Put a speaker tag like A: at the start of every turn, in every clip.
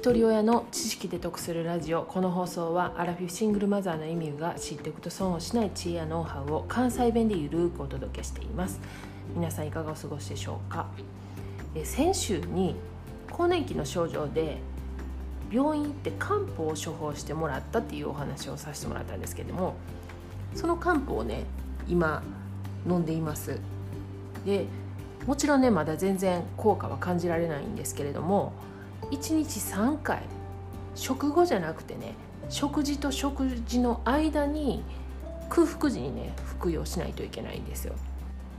A: 一人親の知識で得するラジオ。この放送はアラフィフシングルマザーのエミューが知っておくと損をしない知恵やノウハウを関西弁でゆるくお届けしています。皆さんいかがお過ごしでしょうか。え先週に更年期の症状で病院行って漢方を処方してもらったっていうお話をさせてもらったんですけどもその漢方をね今飲んでいます。でもちろんねまだ全然効果は感じられないんですけれども1日3回。食後じゃなくてね食事と食事の間に空腹時にね服用しないといけないんですよ。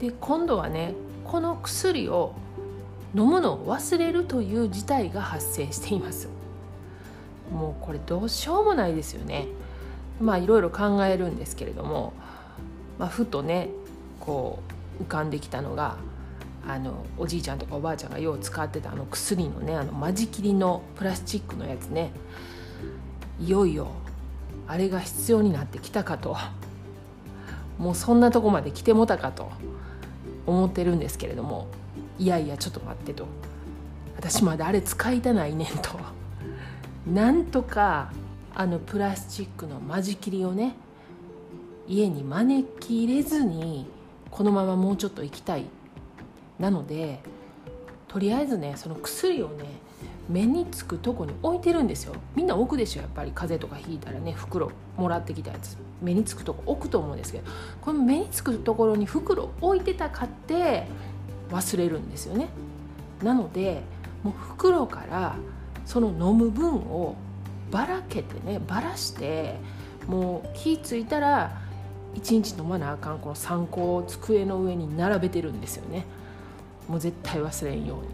A: で今度はねこの薬を飲むのを忘れるという事態が発生しています。もうこれどうしようもないですよね。まあいろいろ考えるんですけれども、まあ、ふとねこう浮かんできたのがあのおじいちゃんとかおばあちゃんがよう使ってたあの薬のねあの間仕切りのプラスチックのやつね。いよいよあれが必要になってきたかと。もうそんなとこまで来てもたかと思ってるんですけれども。いやいやちょっと待ってと。私まだあれ使いたないねんと。なんとかあのプラスチックの間仕切りをね家に招き入れずにこのままもうちょっと行きたい。なのでとりあえずねその薬をね目につくとこに置いてるんですよ。みんな置くでしょやっぱり。風邪とかひいたらね袋もらってきたやつ。目につくとこ置くと思うんですけどこの目につくところに袋置いてたかって忘れるんですよね。なのでもう袋からその飲む分をばらけてねばらしてもう気付いたら1日飲まなあかんこの参考を机の上に並べてるんですよね。もう絶対忘れんように。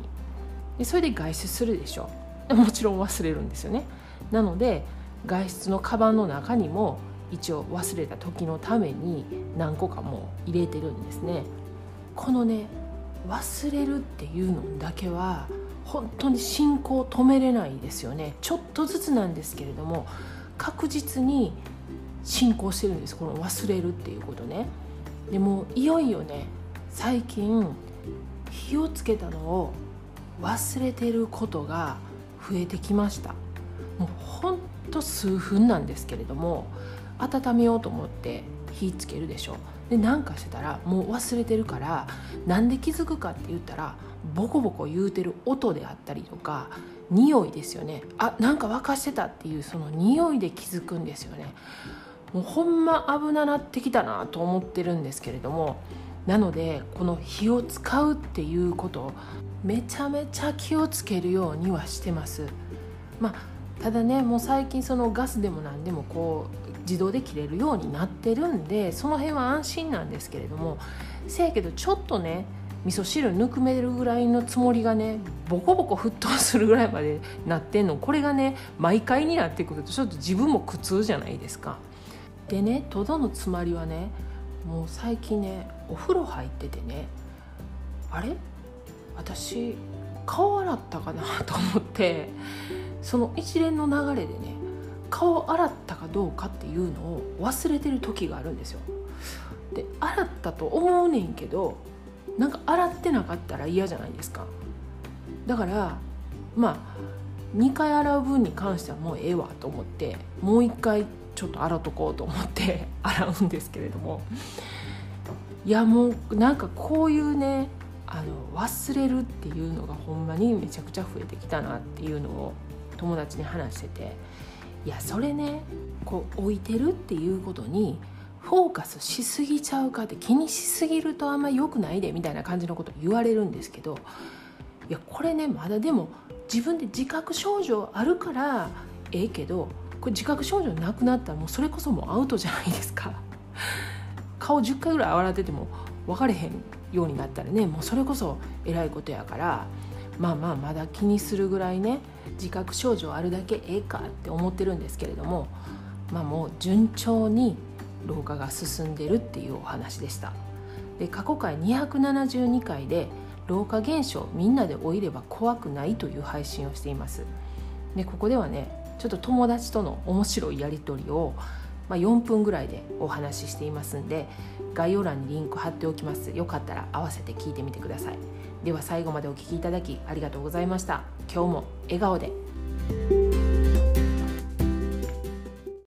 A: でそれで外出するでしょ。もちろん忘れるんですよね。なので外出のカバンの中にも一応忘れた時のために何個かもう入れてるんですね。このね忘れるっていうのだけは本当に進行を止めれないですよね。ちょっとずつなんですけれども確実に進行してるんです。この忘れるっていうことね。でもいよいよね最近火をつけたのを忘れてることが増えてきました。もうほんと数分なんですけれども温めようと思って火つけるでしょでなんかしてたらもう忘れてるからなんで気づくかって言ったらボコボコ言うてる音であったりとか匂いですよね。あなんか沸かしてたっていうその匂いで気づくんですよね。もうほんま危ななってきたなと思ってるんですけれどもなのでこの火を使うっていうことめちゃめちゃ気をつけるようにはしてますまあただねもう最近そのガスでも何でもこう自動で切れるようになってるんでその辺は安心なんですけれどもせやけどちょっとね味噌汁ぬくめるぐらいのつもりがねボコボコ沸騰するぐらいまで なってんのこれがね毎回になってくるとちょっと自分も苦痛じゃないですか。でねとどのつまりはねもう最近ねお風呂入っててねあれ？私顔洗ったかなと思ってその一連の流れでね顔洗ったかどうかっていうのを忘れてる時があるんですよ。で洗ったと思うねんけどなんか洗ってなかったら嫌じゃないですか。だからまあ2回洗う分に関してはもうええわと思ってもう1回ちょっと洗っとこうと思って 洗うんですけれども。いやもうなんかこういうねあの忘れるっていうのがほんまにめちゃくちゃ増えてきたなっていうのを友達に話してていやそれねこう置いてるっていうことにフォーカスしすぎちゃうかって気にしすぎるとあんま良くないでみたいな感じのこと言われるんですけどいやこれねまだでも自分で自覚症状あるからええけどこれ自覚症状なくなったらもうそれこそもうアウトじゃないですか。顔10回ぐらい洗ってても分かれへんようになったらねもうそれこそえらいことやからまあまあまだ気にするぐらいね自覚症状あるだけええかって思ってるんですけれどもまあもう順調に老化が進んでるっていうお話でした。で過去回272回で老化現象みんなで老いれば怖くないという配信をしています。でここではねちょっと友達との面白いやり取りを、まあ、4分ぐらいでお話ししていますんで概要欄にリンク貼っておきます。よかったら合わせて聞いてみてください。では最後までお聴きいただきありがとうございました。今日も笑顔で。